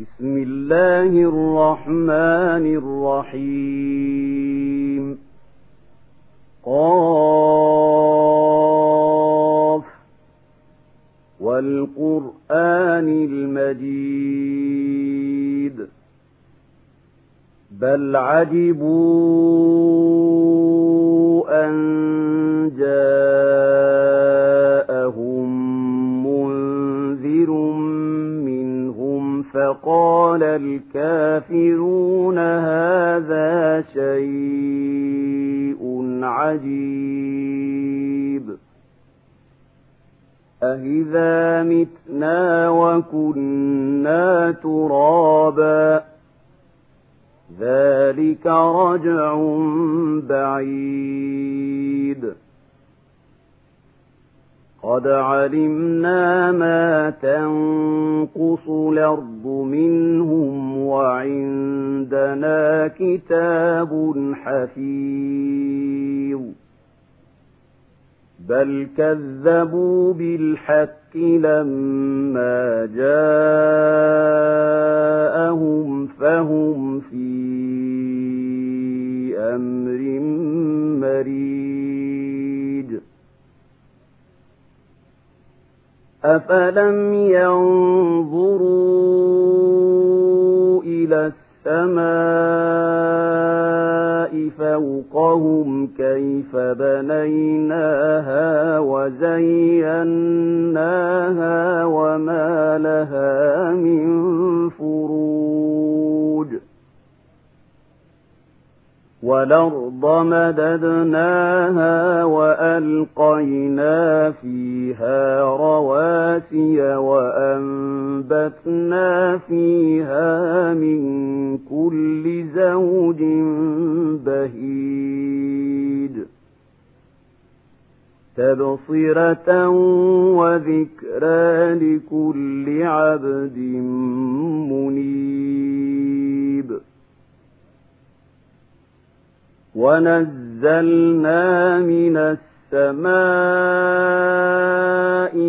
بسم الله الرحمن الرحيم. قاف. والقرآن المجيد. بل عجبوا فقال الكافرون هذا شيء عجيب. أهذا متنا وكنا ترابا ذلك رجع بعيد. قد علمنا ما تنقص الأرض منهم وعندنا كتاب حفيظ بل كذبوا بالحق لما جاءهم فهم في أمر مريج أفلم ينظروا إلى السماء فوقهم كيف بنيناها وزيناها وما لها من فروج والأرض مددناها وألقينا فيها رواسي وأنبتنا فيها من كل زوج بهيج. تبصرة وذكرى لكل عبد منيب. ونزلنا من السماء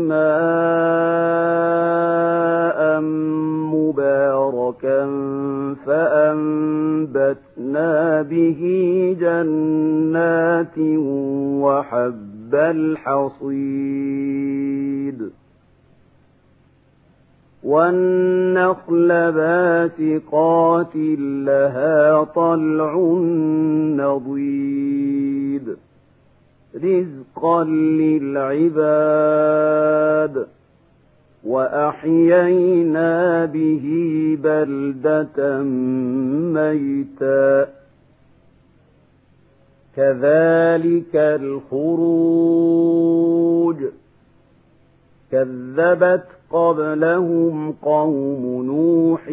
ماء مباركا فأنبتنا به جنات وحب الحصيد والنخل باسقات لها طلع نضيد رزقا للعباد. وأحيينا به بلدة ميتا. كذلك الخروج. كذبت قبلهم قوم نوح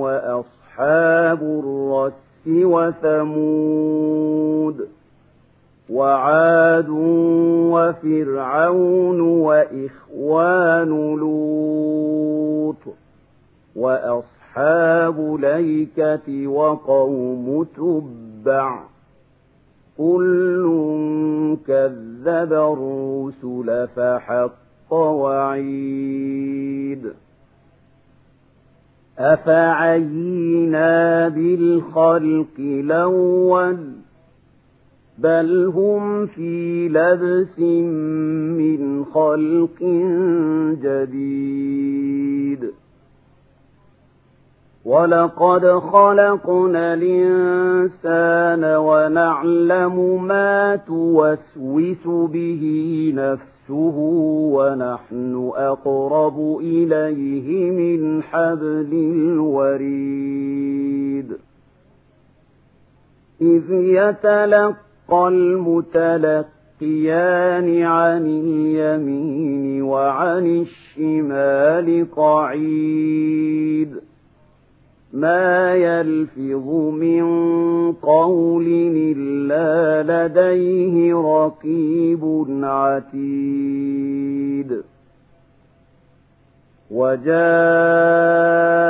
وأصحاب الرس وثمود وعاد وفرعون وإخوان لوط وأصحاب ليكة وقوم تبع كل كذب الرسل فحق وعيد أفعينا بالخلق الأول بل هم في لبس من خلق جديد ولقد خلقنا الإنسان ونعلم ما توسوس به نفسه نفسه ونحن أقرب إليه من حبل الوريد. إذ يتلقى المتلقيان عن اليمين وعن الشمال قعيد. ما يلفظ من قول إلا لديه رقيب عتيد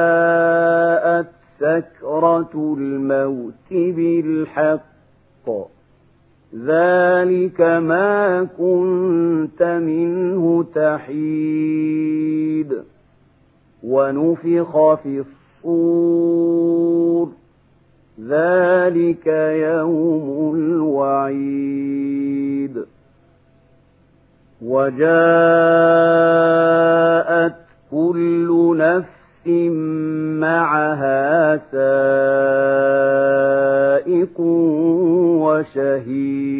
وجاءت سكرة الموت بالحق ذلك ما كنت منه تحيد ونفخ في الصور ذلك يوم الوعيد. وجاءت كل نفس معها سائق وشهيد.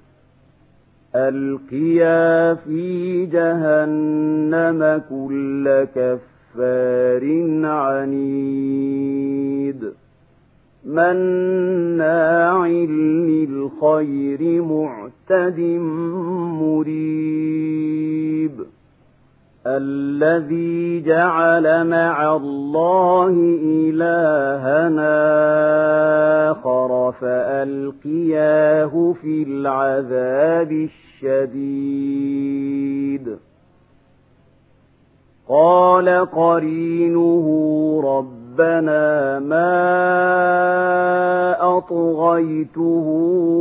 ألقيا في جهنم كل كفار عنيد. مناع للخير معتد مريب الذي جعل مع الله إلهنا آخر فألقياه في العذاب الشديد. قال قرينه ربنا ما أطغيته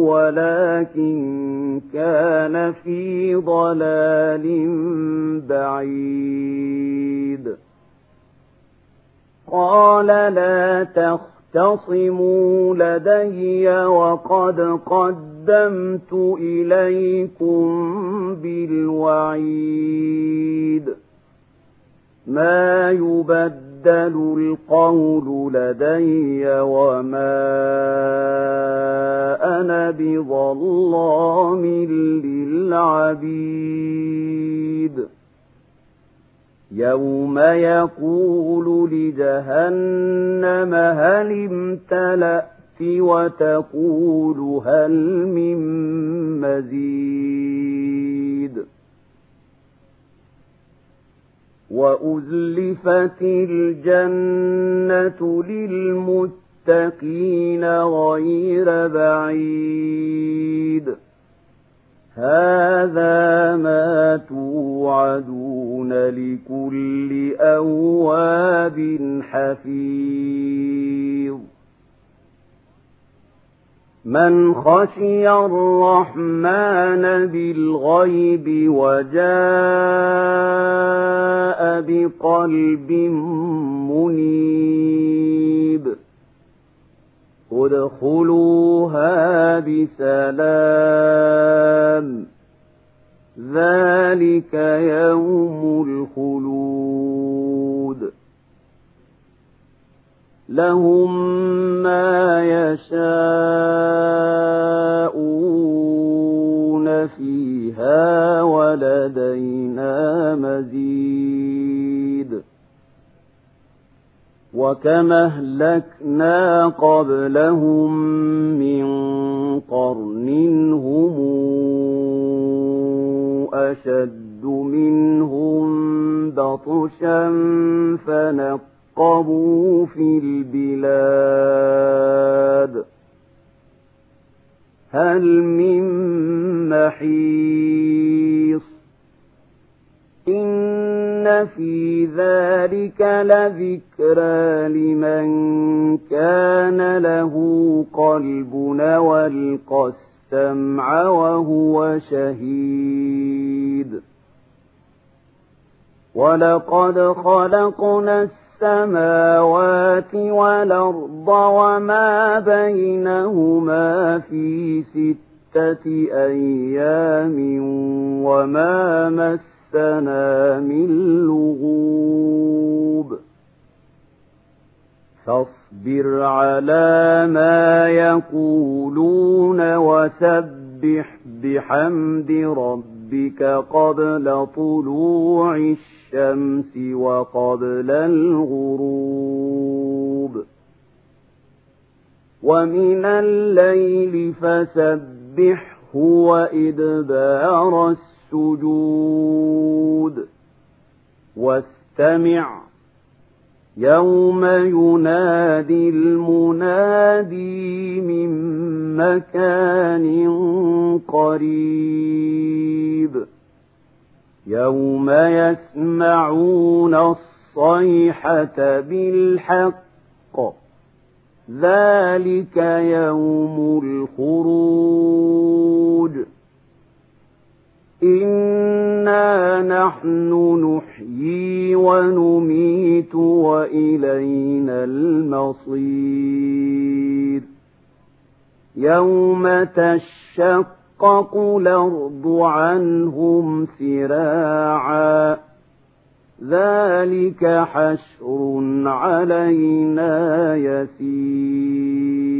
ولكن كان في ضلال بعيد. قال لا تختصموا لدي وقد قدمت إليكم بالوعيد. ما يبدل القول لدي وما أنا بظلام للعبيد. يوم يقول لجهنم هل امتلأت وتقول هل من مزيد. وأزلفت الجنة للمتقين غير بعيد. هذا ما توعدون لكل أواب حفيظ. من خشي الرحمن بالغيب وجاء بقلب منيب ادخلوها بسلام ذلك يوم الخلود لهم ما يشاءون فيها ولدينا مزيد. وكما أهلكنا قبلهم من قرن هم أشد منهم بطشا فنقبوا في البلاد. هل من محيص؟ إن في ذلك لذكرى لمن كان له قلب والقى السمع وهو شهيد. ولقد خلقنا السماوات والأرض وما بينهما في ستة أيام وما مس مسنا من لغوب. فاصبر على ما يقولون وسبح بحمد ربك قبل طلوع الشمس وقبل الغروب. ومن الليل فسبحه وإدبار السجود. واستمع. يوم ينادي المنادي من مكان قريب يوم يسمعون الصيحة بالحق ذلك يوم الخروج إنا نحن نحيي ونميت وإلينا المصير يوم تشقق الأرض عنهم سراعا ذلك حشر علينا يسير